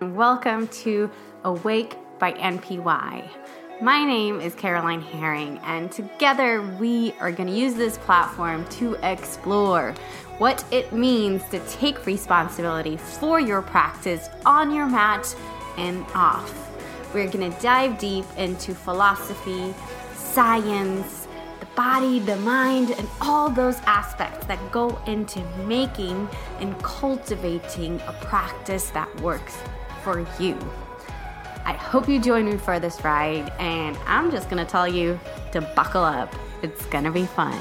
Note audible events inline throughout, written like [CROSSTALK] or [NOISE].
Welcome to Awake by NPY. My name is Caroline Herring, and together we are going to use this platform to explore what it means to take responsibility for your practice on your mat and off. We're going to dive deep into philosophy, science, the body, the mind, and all those aspects that go into making and cultivating a practice that works for you. I hope you join me for this ride, and I'm just gonna tell you to buckle up. It's gonna be fun.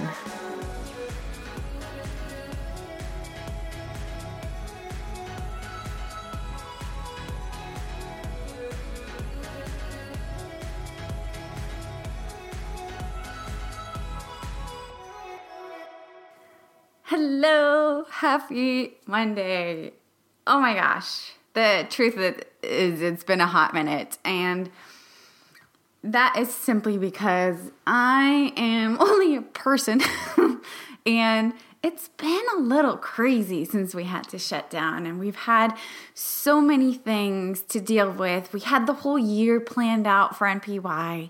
Hello, happy Monday. Oh my gosh the truth is, it's been a hot minute. And that is simply because I am [LAUGHS] only a person. [LAUGHS] and it's been a little crazy since we had to shut down and we've had so many things to deal with. We had the whole year planned out for NPY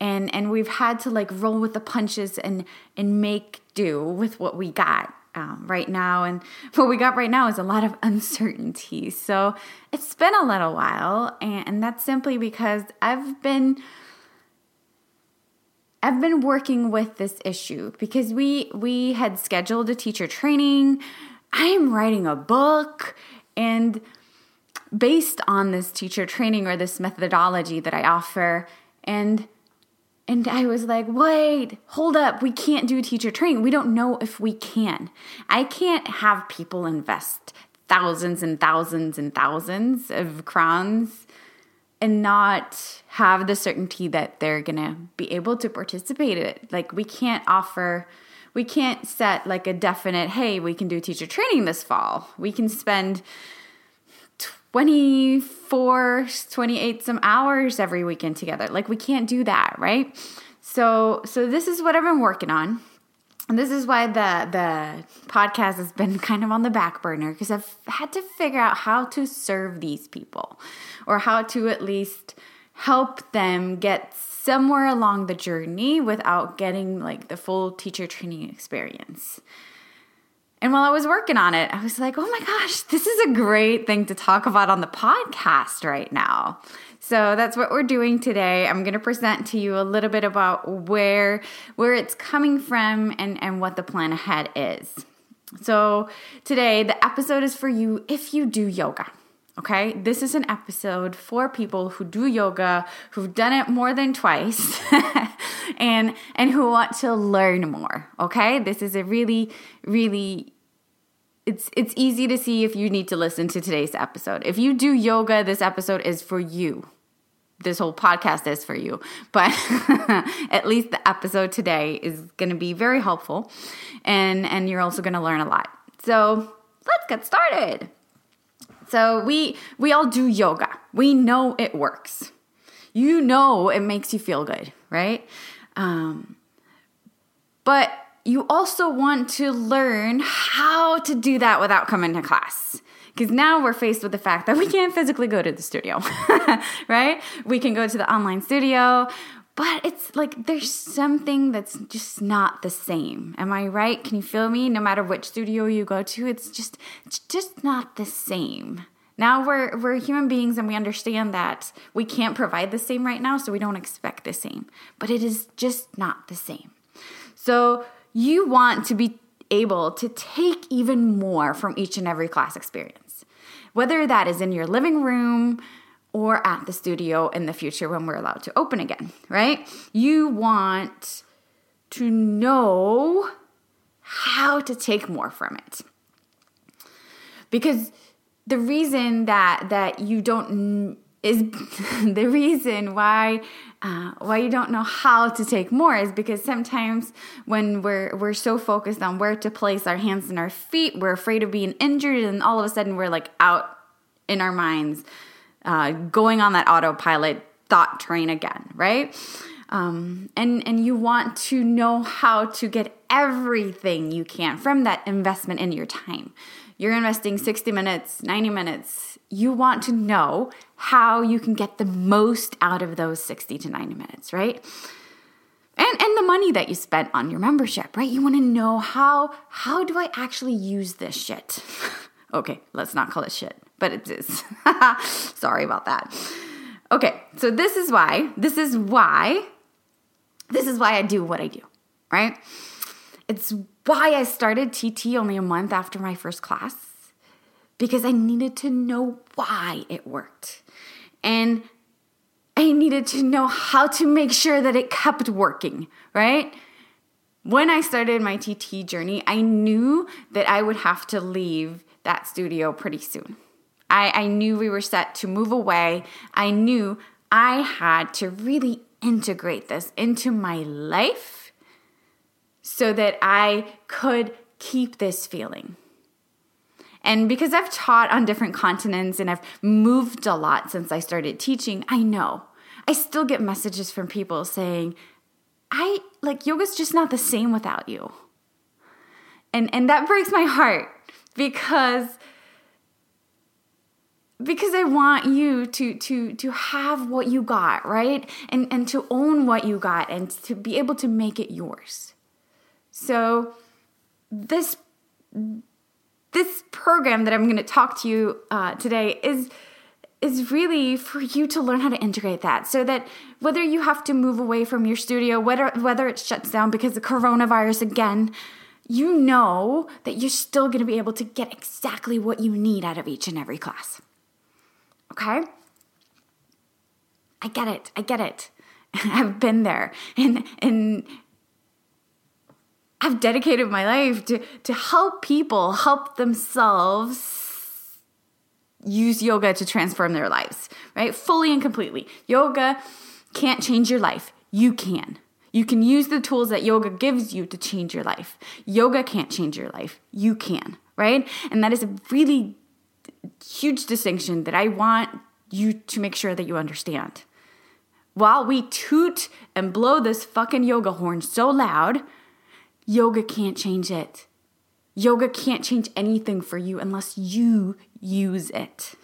and and we've had to like roll with the punches and and make do with what we got um, right now. And [LAUGHS] what we got right now is a lot of uncertainty. So it's been a little while, and, and that's simply because I've been. I've been working with this issue because we we had scheduled a teacher training. I am writing a book and based on this teacher training or this methodology that I offer and and I was like, wait, hold up. We can't do teacher training. We don't know if we can. I can't have people invest thousands and thousands and thousands of crowns and not have the certainty that they're going to be able to participate in it. Like, we can't offer, we can't set like a definite, hey, we can do teacher training this fall. We can spend 24 28 some hours every weekend together. Like we can't do that right? So so this is what i've been working on. And this is why the the podcast has been [LAUGHS] kind of on the back burner because i've had to figure out how to serve these people or how to at least help them get somewhere along the journey without getting like the full teacher training experience and while I was working on it, I was like, oh my gosh, this is a great thing to talk about on the podcast right now. So that's what we're doing today. I'm going to present to you a little bit about where where it's coming from and and what the plan ahead is. So today the episode is for you if you do yoga. Okay? This is an episode for people who do yoga, who've done it more than twice. [LAUGHS] and and who want to learn more. Okay? This is a really really it's it's easy to see if you need to listen to today's episode. If you do yoga, this episode is for you. This whole podcast is for you. But [LAUGHS] at least the episode today is going to be very helpful and and you're also going to learn a lot. So, let's get started. So, we we all do yoga. We know it works. You know it makes you feel good, right? Um but you also want to learn how to do that without coming to class. Because now we're faced with the fact that we can't physically go to the studio, [LAUGHS] right? We can go to the online studio, but it's like there's something that's just not the same. Am I right? Can you feel me? No matter which studio you go to, it's just it's just not the same. Now we're we're human beings and we understand that we can't provide the same right now, so we don't expect the same. But it is just not the same. So you want to be able to take even more from each and every class experience, whether that is in your living room or at the studio in the future when we're allowed to open again, right? You want to know how to take more from it. Because the reason that that you don't is [LAUGHS] the reason why uh, why you don't know how to take more is because sometimes when we're we're so focused on where to place our hands and our feet, we're afraid of being injured, and all of a sudden we're like out in our minds, uh, going on that autopilot thought train again, right? um, and and you want to know how to get everything you can from that investment in your time. You're investing 60 minutes, 90 minutes. You want to know how you can get the most out of those 60 to 90 minutes, right? And and the money that you spent on your membership, right? You want to know how how do I actually use this shit? [LAUGHS] okay, let's not call it shit, but it is. [LAUGHS] Sorry about that. Okay, so this is why, this is why this is why I do what I do, right? It's why I started TT only a month after my first class because I needed to know why it worked. And I needed to know how to make sure that it kept working, right? When I started my TT journey, I knew that I would have to leave that studio pretty soon. I, I knew we were set to move away. I knew I had to really integrate this into my life so that I could keep this feeling. And because I've taught on different continents and I've moved a lot since I started teaching, I know I still get messages from people saying, I like yoga's just not the same without you. And and that breaks my heart because because I want you to to to have what you got, right? And and to own what you got and to be able to make it yours. So this this program that I'm going to talk to you uh, today is is really for you to learn how to integrate that so that whether you have to move away from your studio whether whether it shuts down because of coronavirus again you know that you're still going to be able to get exactly what you need out of each and every class Okay? I get it. I get it. [LAUGHS] I've been there. And and I've dedicated my life to to help people help themselves use yoga to transform their lives, right? Fully and completely. Yoga can't change your life. You can. You can use the tools that yoga gives you to change your life. Yoga can't change your life. You can, right? And that is a really huge distinction that I want you to make sure that you understand. While we toot and blow this fucking yoga horn so loud, yoga can't change it. Yoga can't change anything for you unless you use it.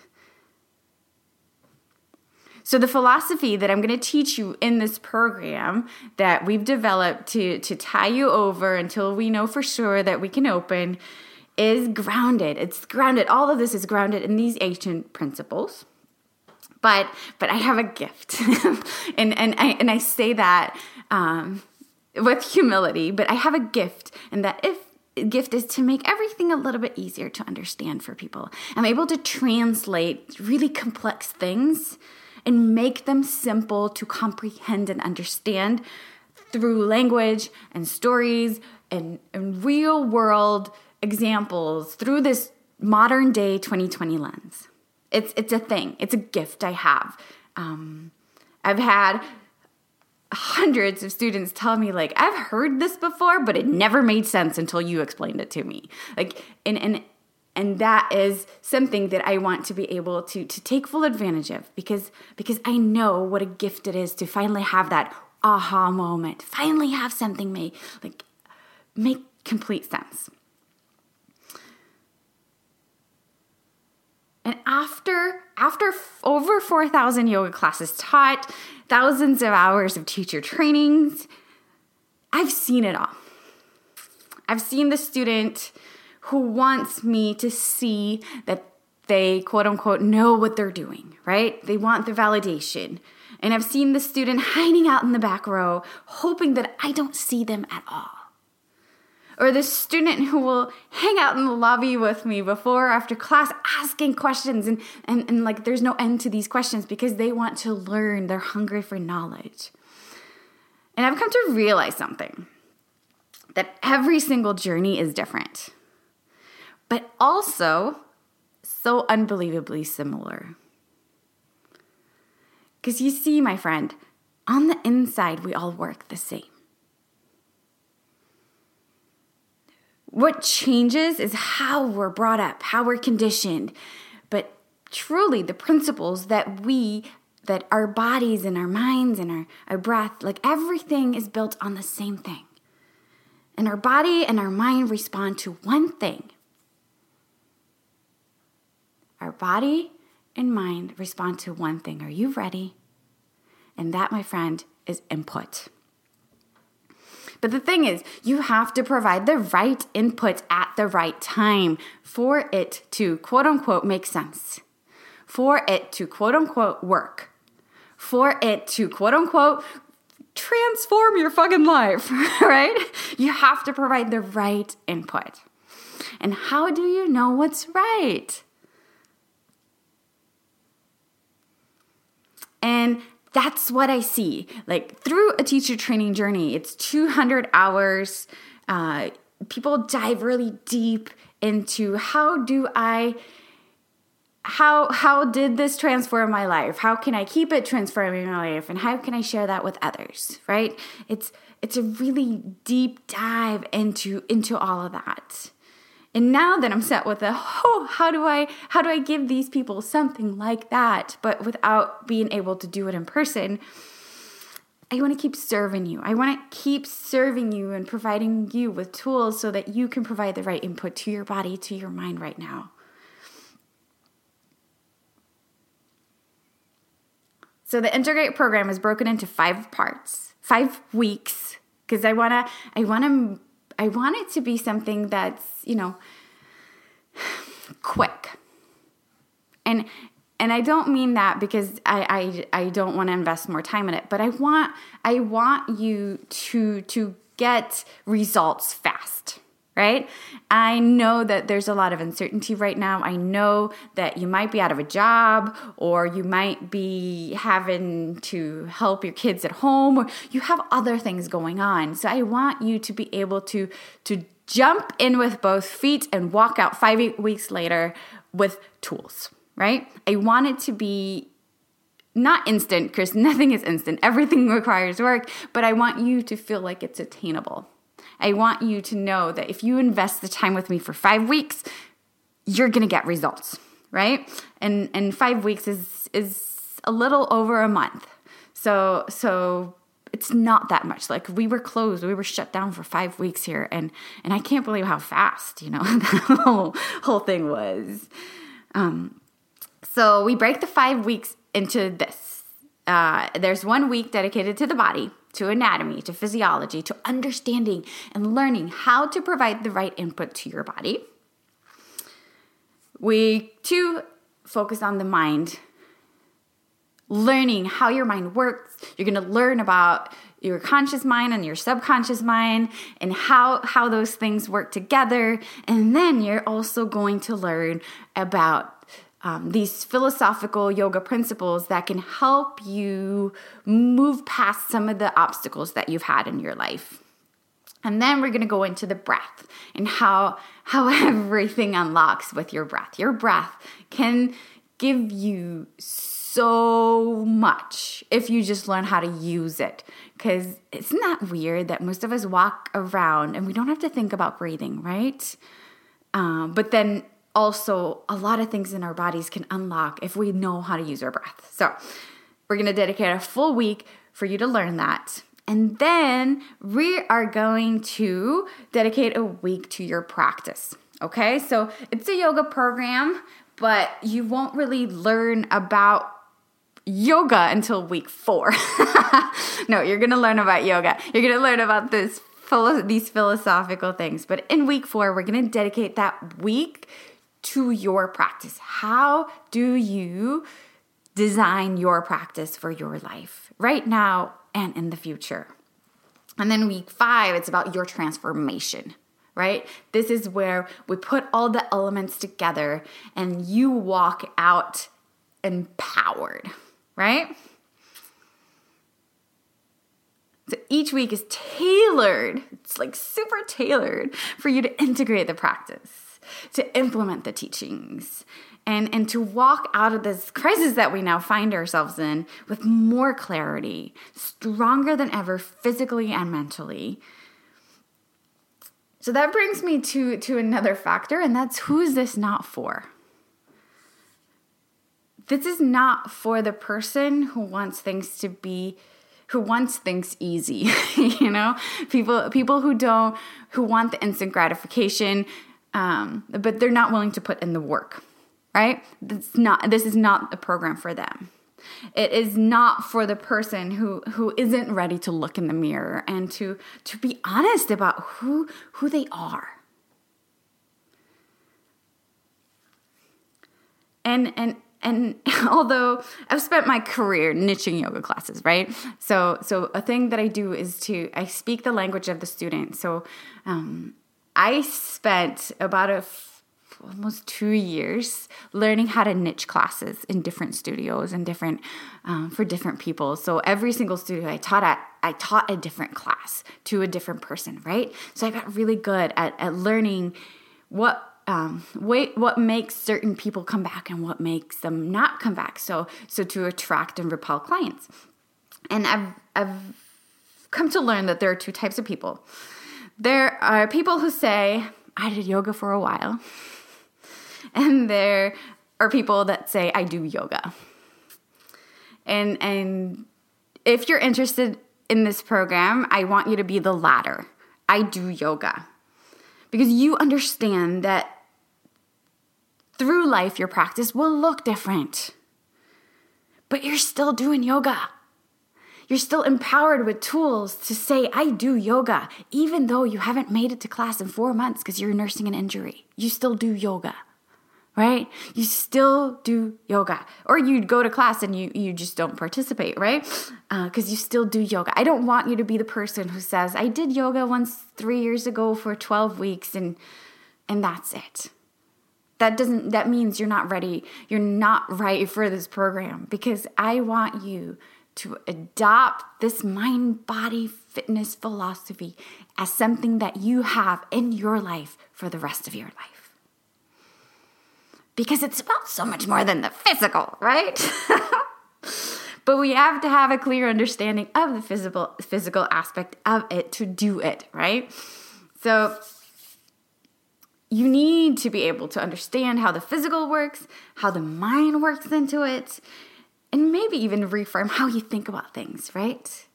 So, the philosophy that I'm going to teach you in this program that we've developed to, to tie you over until we know for sure that we can open is grounded. It's grounded. All of this is grounded in these ancient principles. But but I have a gift, [LAUGHS] and and I and I say that um, with humility. But I have a gift, and that if gift is to make everything a little bit easier to understand for people. I'm able to translate really complex things and make them simple to comprehend and understand through language and stories and, and real world examples through this modern day 2020 lens. It's it's a thing. It's a gift I have. Um, I've had hundreds of students tell me like I've heard this before, but it never made sense until you explained it to me. Like and and and that is something that I want to be able to to take full advantage of because because I know what a gift it is to finally have that aha moment. Finally have something make like make complete sense. And after after over 4,000 yoga classes taught, thousands of hours of teacher trainings, I've seen it all. I've seen the student who wants me to see that they quote unquote know what they're doing, right? They want the validation. And I've seen the student hiding out in the back row, hoping that I don't see them at all or the student who will hang out in the lobby with me before or after class asking questions and, and, and like there's no end to these questions because they want to learn. They're hungry for knowledge. And i've come to realize something that every single journey is different but also so unbelievably similar. Because you see my friend on the inside we all work the same What changes is how we're brought up, how we're conditioned. But truly, the principles that we that our bodies and our minds and our, our breath, like everything is built on the same thing. And our body and our mind respond to one thing. Our body and mind respond to one thing. Are you ready? And that, my friend, is input. But the thing is, you have to provide the right input at the right time for it to quote unquote make sense, for it to quote unquote work, for it to quote unquote transform your fucking life, [LAUGHS] right? You have to provide the right input. And how do you know what's right? And that's what I see. Like through a teacher training journey, it's 200 hours. Uh, people dive really deep into how do I how how did this transform my life how can i keep it transforming my life and how can i share that with others right it's it's a really deep dive into into all of that and now that i'm set with a oh how do i how do i give these people something like that but without being able to do it in person I want to keep serving you. I want to keep serving you and providing you with tools so that you can provide the right input to your body, to your mind right now. So the integrate program is broken into five parts, five weeks, because I wanna, I wanna, I want it to be something that's you know quick, and and I don't mean that because I I, I don't want to invest more time in it, but I want I want you to to get results fast right? I know that there's a lot of uncertainty right now. I know that you might be out of a job or you might be having to help your kids at home or you have other things going on. So I want you to be able to to jump in with both feet and walk out 5 weeks later with tools, right? I want it to be not instant because [LAUGHS] nothing is instant. Everything requires work, but I want you to feel like it's attainable I want you to know that if you invest the time with me for five weeks, you're going to get results, right? And and five weeks is is a little over a month. So so it's not that much. Like we were closed, we were shut down for five weeks here, and and I can't believe how fast you know [LAUGHS] the whole whole thing was. Um, so we break the five weeks into this. Uh, there's one week dedicated to the body to anatomy, to physiology, to understanding and learning how to provide the right input to your body. We, two, focus on the mind, learning how your mind works. You're going to learn about your conscious mind and your subconscious mind and how how those things work together and then you're also going to learn about um, these philosophical yoga principles that can help you move past some of the obstacles that you've had in your life. And then we're going to go into the breath and how how [LAUGHS] everything unlocks with your breath. Your breath can give you so much if you just learn how to use it. Because isn't that weird that most of us walk around and we don't have to think about breathing, right? Um, but then also a lot of things in our bodies can unlock if we know how to use our breath. So, we're going to dedicate a full week for you to learn that. And then we are going to dedicate a week to your practice. Okay, so it's a yoga program, but you won't really learn about yoga until week four. [LAUGHS] no, you're gonna learn about yoga. You're gonna learn about this these philosophical things. But in week four, we're gonna dedicate that week to your practice. How do you design your practice for your life right now and in the future? And then week five, it's about your transformation, right? This is where we put all the elements together and you walk out empowered, right? So each week is tailored, it's like super tailored for you to integrate the practice to implement the teachings and, and to walk out of this crisis that we now find ourselves in with more clarity, stronger than ever, physically and mentally. So that brings me to, to another factor, and that's who is this not for? this is not for the person who wants things to be who wants things easy [LAUGHS] you know people people who don't who want the instant gratification um, but they're not willing to put in the work right that's not this is not a program for them it is not for the person who who isn't ready to look in the mirror and to to be honest about who who they are and and and [LAUGHS] although I've spent my career niching yoga classes, right? So, so a thing that I do is to I speak the language of the student. So, um, I spent about a f- almost two years learning how to niche classes in different studios and different um, for different people. So every single studio I taught at, I taught a different class to a different person, right? So I got really good at at learning what um, wait, what makes certain people come back and what makes them not come back. So, so to attract and repel clients. And I've, I've come to learn that there are two types of people. There are people who say, I did yoga for a while. And there are people that say, I do yoga. And, and if you're interested in this program, I want you to be the latter. I do yoga. Because you understand that through life, your practice will look different. But you're still doing yoga. You're still empowered with tools to say, I do yoga, even though you haven't made it to class in four months because you're nursing an injury. You still do yoga, right? You still do yoga. Or you go to class and you, you just don't participate, right? Because uh, you still do yoga. I don't want you to be the person who says, I did yoga once three years ago for 12 weeks and, and that's it that doesn't that means you're not ready you're not right for this program because i want you to adopt this mind body fitness philosophy as something that you have in your life for the rest of your life. Because it's about so much more than the physical right? [LAUGHS] But we have to have a clear understanding of the physical physical aspect of it to do it right? So you need to be able to understand how the physical works, how the mind works into it, and maybe even reframe how you think about things, right?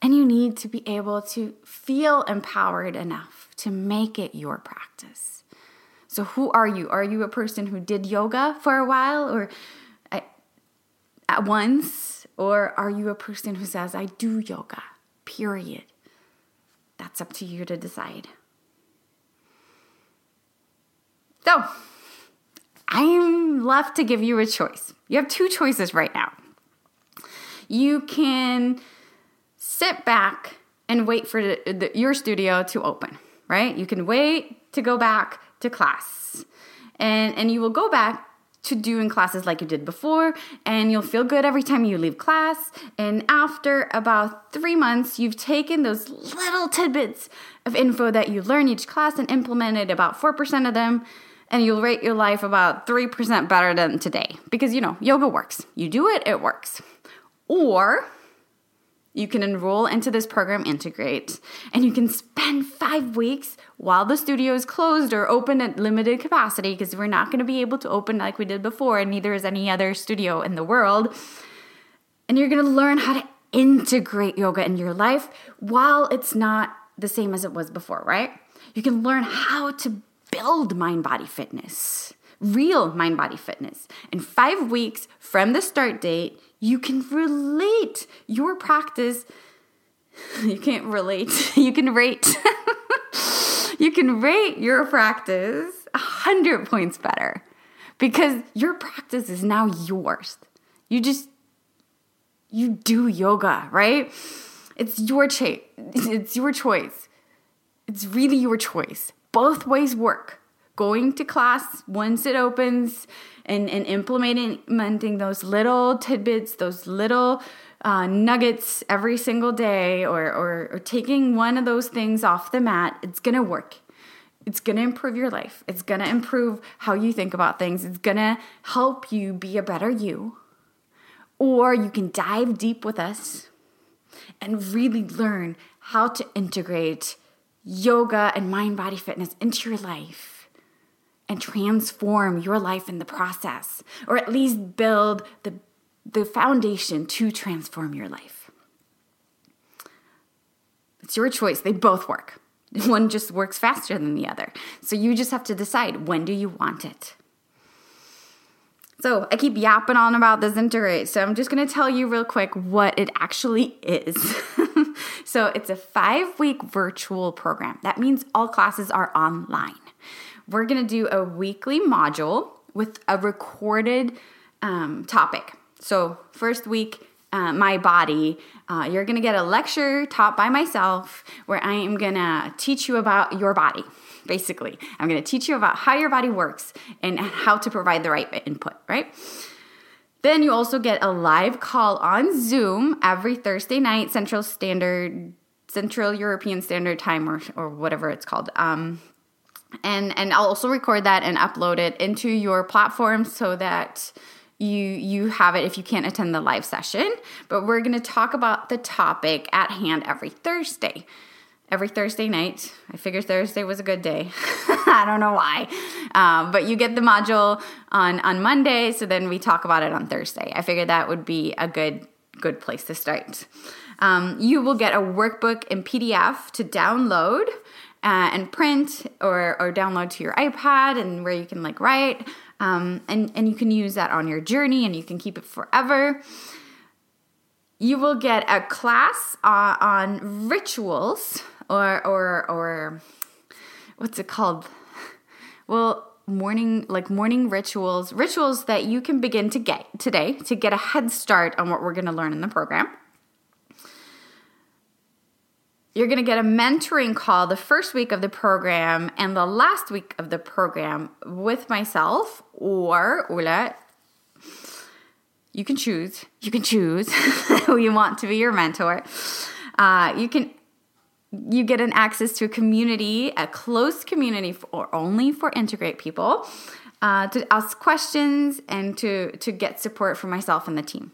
And you need to be able to feel empowered enough to make it your practice. So, who are you? Are you a person who did yoga for a while or at once? Or are you a person who says, I do yoga, period? That's up to you to decide. So, I'm left to give you a choice. You have two choices right now. You can sit back and wait for the, the, your studio to open, right? You can wait to go back to class. And, and you will go back to doing classes like you did before, and you'll feel good every time you leave class. And after about three months, you've taken those little tidbits of info that you learn each class and implemented about 4% of them, and you'll rate your life about 3% better than today. Because you know, yoga works. You do it, it works. Or you can enroll into this program Integrate, and you can spend five weeks while the studio is closed or open at limited capacity because we're not going to be able to open like we did before, and neither is any other studio in the world. And you're going to learn how to integrate yoga in your life while it's not the same as it was before, right? You can learn how to build mind body fitness, real mind body fitness. In five weeks from the start date, you can relate your practice. [LAUGHS] You can't relate, [LAUGHS] you can rate. [LAUGHS] you can rate your practice 100 points better because your practice is now yours. You just, you do yoga, right? It's your choice. It's your choice. It's really your choice. Both ways work. Going to class once it opens and, and implementing those little tidbits, those little uh, nuggets every single day, or, or, or taking one of those things off the mat, it's gonna work. It's gonna improve your life. It's gonna improve how you think about things. It's gonna help you be a better you. Or you can dive deep with us and really learn how to integrate yoga and mind body fitness into your life and transform your life in the process, or at least build the, the foundation to transform your life. It's your choice. They both work. [LAUGHS] One just works faster than the other. So you just have to decide when do you want it. So I keep yapping on about this integrate. So I'm just to tell you real quick what it actually is. [LAUGHS] so it's a five week virtual program. That means all classes are online. We're going to do a weekly module with a recorded um, topic. So, first week, uh, my body. Uh, you're going to get a lecture taught by myself where I am going to teach you about your body, basically. I'm going to teach you about how your body works and how to provide the right input, right? Then you also get a live call on Zoom every Thursday night, Central Standard, Central European Standard Time, or, or whatever it's called. Um, and and I'll also record that and upload it into your platform so that you you have it if you can't attend the live session but we're going to talk about the topic at hand every thursday every thursday night. I figured thursday was a good day. [LAUGHS] I don't know why. Um, but you get the module on on monday so then we talk about it on thursday. I figured that would be a good good place to start. Um, you will get a workbook in pdf to download uh, and print or, or download to your ipad and where you can like write. Um, and, and you can use that on your journey and you can keep it forever. You will get a class uh, on rituals or, or, or what's it called? Well, morning like morning rituals rituals that you can begin to get today to get a head start on what we're going to learn in the program you're going to get a mentoring call the first week of the program and the last week of the program with myself or Ula. You can choose. You can choose [LAUGHS] who you want to be your mentor. Uh, you can you get an access to a community, a close community for only for integrate people, uh, to ask questions and to to get support for myself and the team.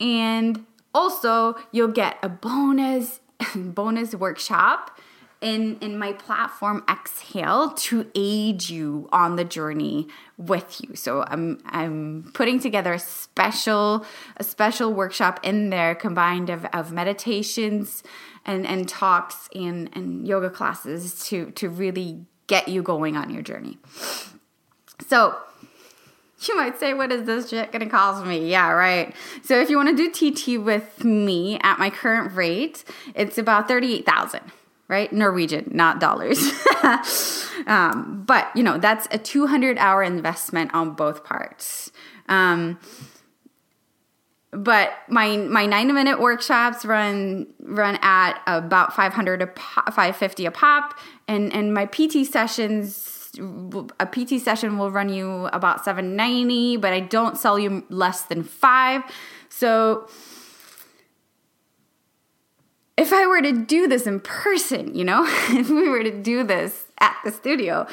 And also, you'll get a bonus [LAUGHS] bonus workshop in in my platform Exhale to aid you on the journey with you. So I'm I'm putting together a special a special workshop in there combined of, of meditations and, and talks and, and yoga classes to to really get you going on your journey. So you might say, what is this shit gonna cost me? Yeah, right. So if you wanna do TT with me at my current rate, it's about 38,000 right? Norwegian, not dollars. [LAUGHS] um, but you know, that's a 200 hour investment on both parts. Um, but my my 90 minute workshops run run at about 500 a pop, 550 a pop and and my PT sessions a PT session will run you about 790, but I don't sell you less than 5. So if I were to do this in person, you know, [LAUGHS] if we were to do this at the studio,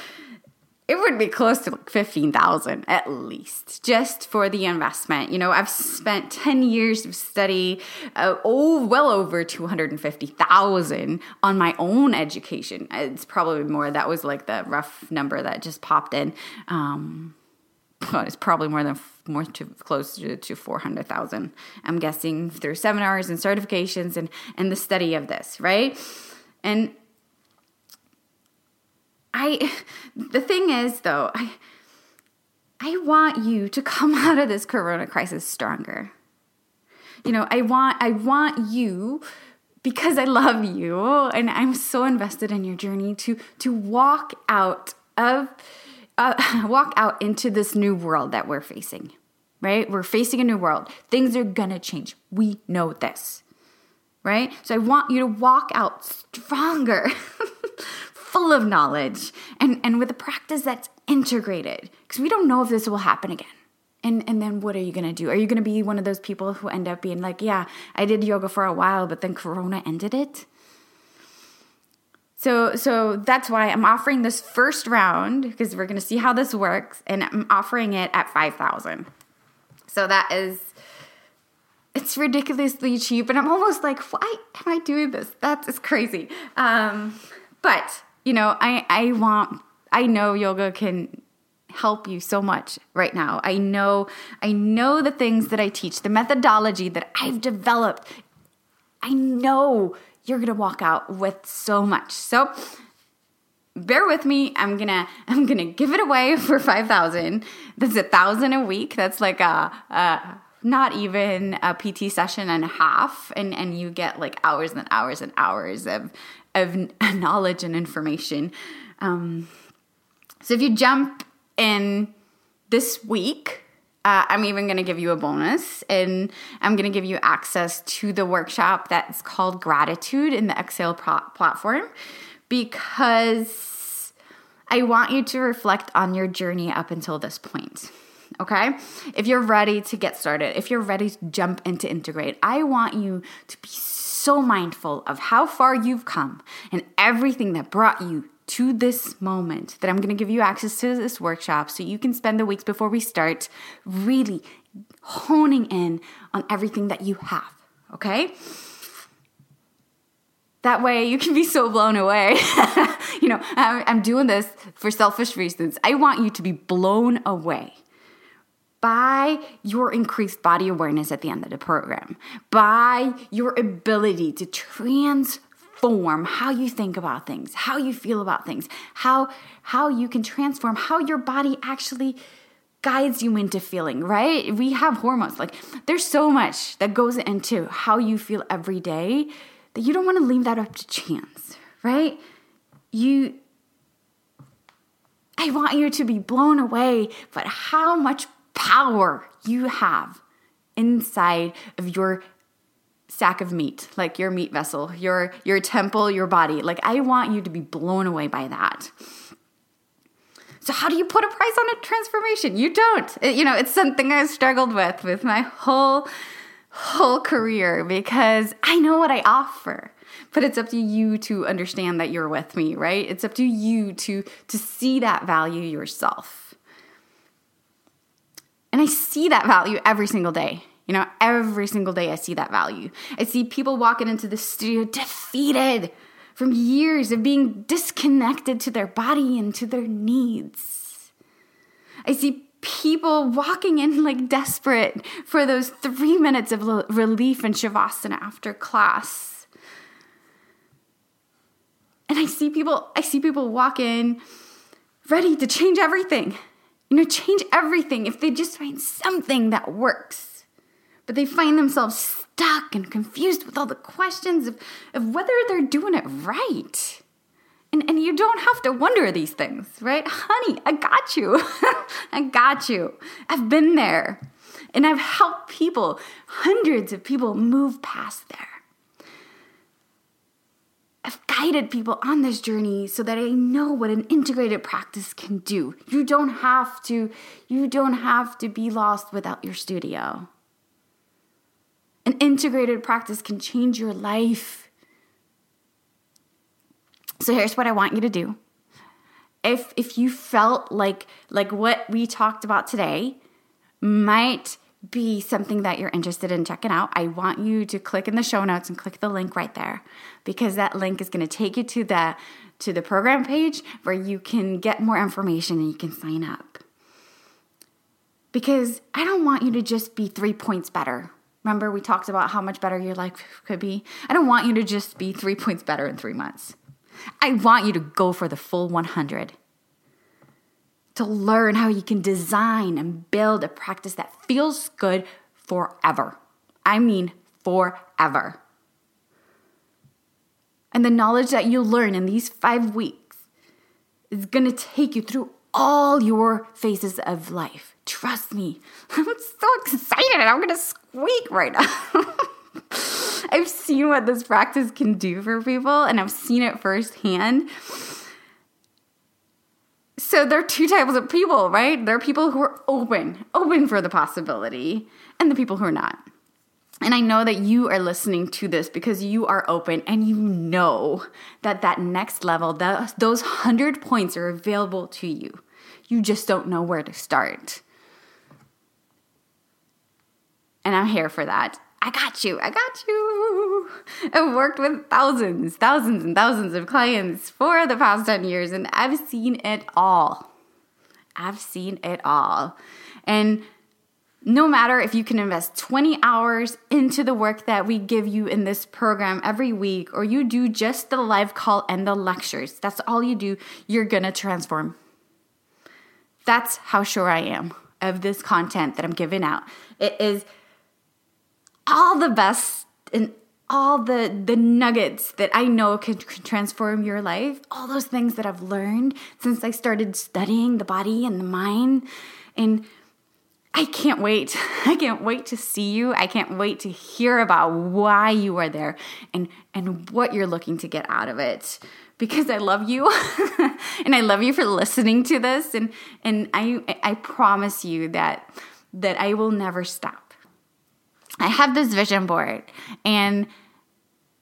it would be close to like 15,000 at least just for the investment. You know, I've spent 10 years of study, uh, oh, well over 250,000 on my own education. It's probably more. That was like the rough number that just popped in. Um, it's probably more than more to close to, to 400,000. I'm guessing through seminars and certifications and and the study of this, right? And I [LAUGHS] the thing is though, I I want you to come [LAUGHS] out of this corona crisis stronger. You know, I want I want you because I love you and I'm so invested in your journey to to walk out of uh, [LAUGHS] walk out into this new world that we're facing. Right? We're facing a new world. Things are to change. We know this. Right? So I want you to walk out stronger. [LAUGHS] full of knowledge and, and with a practice that's integrated because we don't know if this will happen again. And, and then what are you to do? Are you to be one of those people who end up being like, yeah, I did yoga for a while, but then Corona ended it? So, so that's why I'm offering this first round because we're going to see how this works, and I'm offering it at five thousand. So that is, it's ridiculously cheap, and I'm almost like, why am I doing this? That's crazy. Um, but you know, I I want I know yoga can help you so much right now. I know I know the things that I teach, the methodology that I've developed. I know you're to walk out with so much. So bear with me. I'm to [LAUGHS] I'm to give it away for 5000. That's a 1000 a week. That's like a, a not even a PT session and a half and and you get like hours and hours and hours of of [LAUGHS] knowledge and information. Um, so if you jump in this week, uh, I'm even going to give you a bonus and I'm going to give you access to the workshop that's called Gratitude in the Exhale pro- platform because I want you to reflect on your journey up until this point. Okay? If you're ready to get started, if you're ready to jump into integrate, I want you to be so mindful of how far you've come and everything that brought you to this moment that I'm going to give you access to this workshop so you can spend the weeks before we start really honing in on everything that you have, okay? That way you can be so blown away. [LAUGHS] you know, I'm, doing this for selfish reasons. I want you to be blown away by your increased body awareness at the end of the program, by your ability to transform transform how you think about things, how you feel about things, how how you can transform how your body actually guides you into feeling, right? We have hormones. Like there's so much that goes into how you feel every day that you don't want to leave that up to chance, right? You I want you to be blown away but how much power you have inside of your sack of meat, like your meat vessel, your your temple, your body. Like I want you to be blown away by that. So how do you put a price on a transformation? You don't. It, you know, it's something I've struggled with with my whole whole career because I know what I offer. But it's up to you to understand that you're with me, right? It's up to you to to see that value yourself. And I see that value every single day. You know, every single day I see that value. I see people walking into the studio defeated from years of being disconnected to their body and to their needs. I see people walking in like desperate for those three minutes of relief in Shavasana after class. And I see people, I see people walk in ready to change everything. You know, change everything if they just find something that works but they find themselves stuck and confused with all the questions of, of whether they're doing it right. And, and you don't have to wonder these things, right? Honey, I got you. [LAUGHS] I got you. I've been there. And I've helped people, hundreds of people, move past there. I've guided people on this journey so that I know what an integrated practice can do. You don't have to you don't have to be lost without your studio. An integrated practice can change your life. So here's what I want you to do. If if you felt like like what we talked about today might be something that you're interested in checking out, I want you to click in the show notes and click the link right there because that link is going to take you to the to the program page where you can get more information and you can sign up. Because I don't want you to just be 3 points better Remember, we talked about how much better your life could be? I don't want you to just be three [LAUGHS] points better in three months. I want you to go for the full 100. To learn how you can design and build a practice that feels good forever. I mean, forever. And the knowledge that you'll learn in these five weeks is gonna take you through all your phases of life. Trust me. [LAUGHS] I'm so excited. I'm going squeak right now. [LAUGHS] I've seen what this practice can do for people and I've seen it firsthand. So there are two types of people, right? There are people who are open, open for the possibility, and the people who are not. And I know that you are listening to this because you are open and you know that that next level, that, those 100 points are available to you. You just don't know where to start. And I'm here for that. I got you. I got you. I've worked with thousands, thousands, and thousands of clients for the past 10 years, and I've seen it all. I've seen it all. And no matter if you can invest 20 hours into the work that we give you in this program every week, or you do just the live call and the lectures, that's all you do, you're gonna transform. That's how sure I am of this content that I'm giving out. It is all the best and all the the nuggets that I know can, transform your life, all those things that I've learned since I started studying the body and the mind and I can't wait. [LAUGHS] I can't wait to see you. I can't wait to hear about why you are there and and what you're looking to get out of it because I love you [LAUGHS] and I love you for listening to this and and I I promise you that that I will never stop. I have this vision board and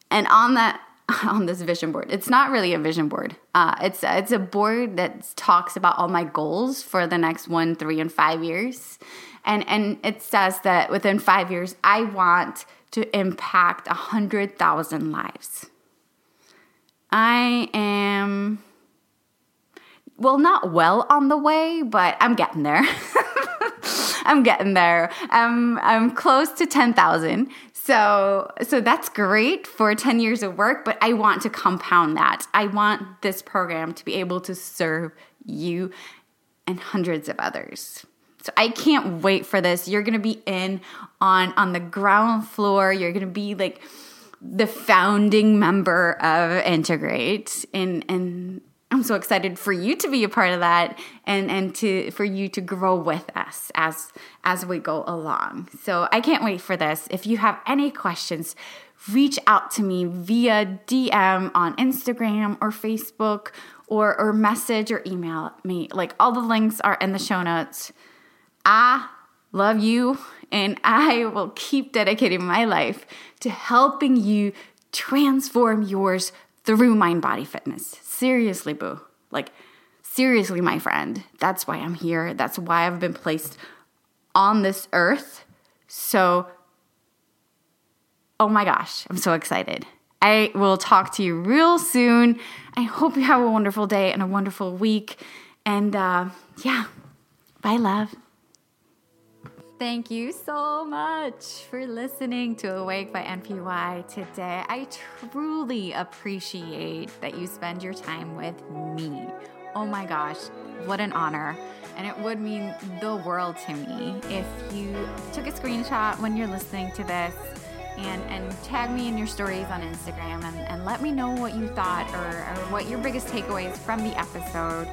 and on that [LAUGHS] on this vision board. It's not really a vision board. Uh, it's it's a board that talks about all my goals for the next one, three, and five years, and and it says that within five years, I want to impact a hundred thousand lives. I am well, not well on the way, but I'm getting there. [LAUGHS] I'm getting there. I'm I'm close to ten thousand. So, so that's great for 10 years of work, but I want to compound that. I want this program to be able to serve you and hundreds of others. So I can't wait for this. You're going to be in on on the ground floor. You're going to be like the founding member of Integrate and and I'm so excited for you to be a part of that and and to for you to grow with us as as we go along. So I can't wait for this. If you have any questions, reach out to me via DM on Instagram or Facebook or or message or email me. Like all the links are in the show notes. I love you and I will keep dedicating my life to helping you transform yours through mind body fitness seriously, boo. Like, seriously, my friend. That's why I'm here. That's why I've been placed on this earth. So, oh my gosh, I'm so excited. I will talk to you real soon. I hope you have a wonderful day and a wonderful week. And uh, yeah, bye, love. Thank you so much for listening to Awake by NPY today. I truly appreciate that you spend your time with me. Oh my gosh, what an honor. And it would mean the world to me if you took a screenshot when you're listening to this and, and tag me in your stories on Instagram and, and let me know what you thought or, or what your biggest takeaways from the episode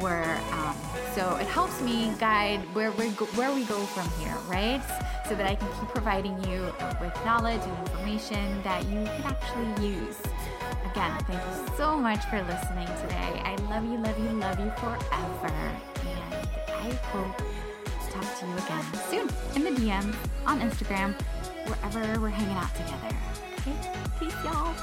where um, so it helps me guide where we go, where we go from here, right? So that I can keep providing you with knowledge and information that you can actually use. Again, thank you so much for listening today. I love you, love you, love you forever, and I hope to talk to you again soon in the DMs on Instagram, wherever we're hanging out together. Okay, peace, y'all.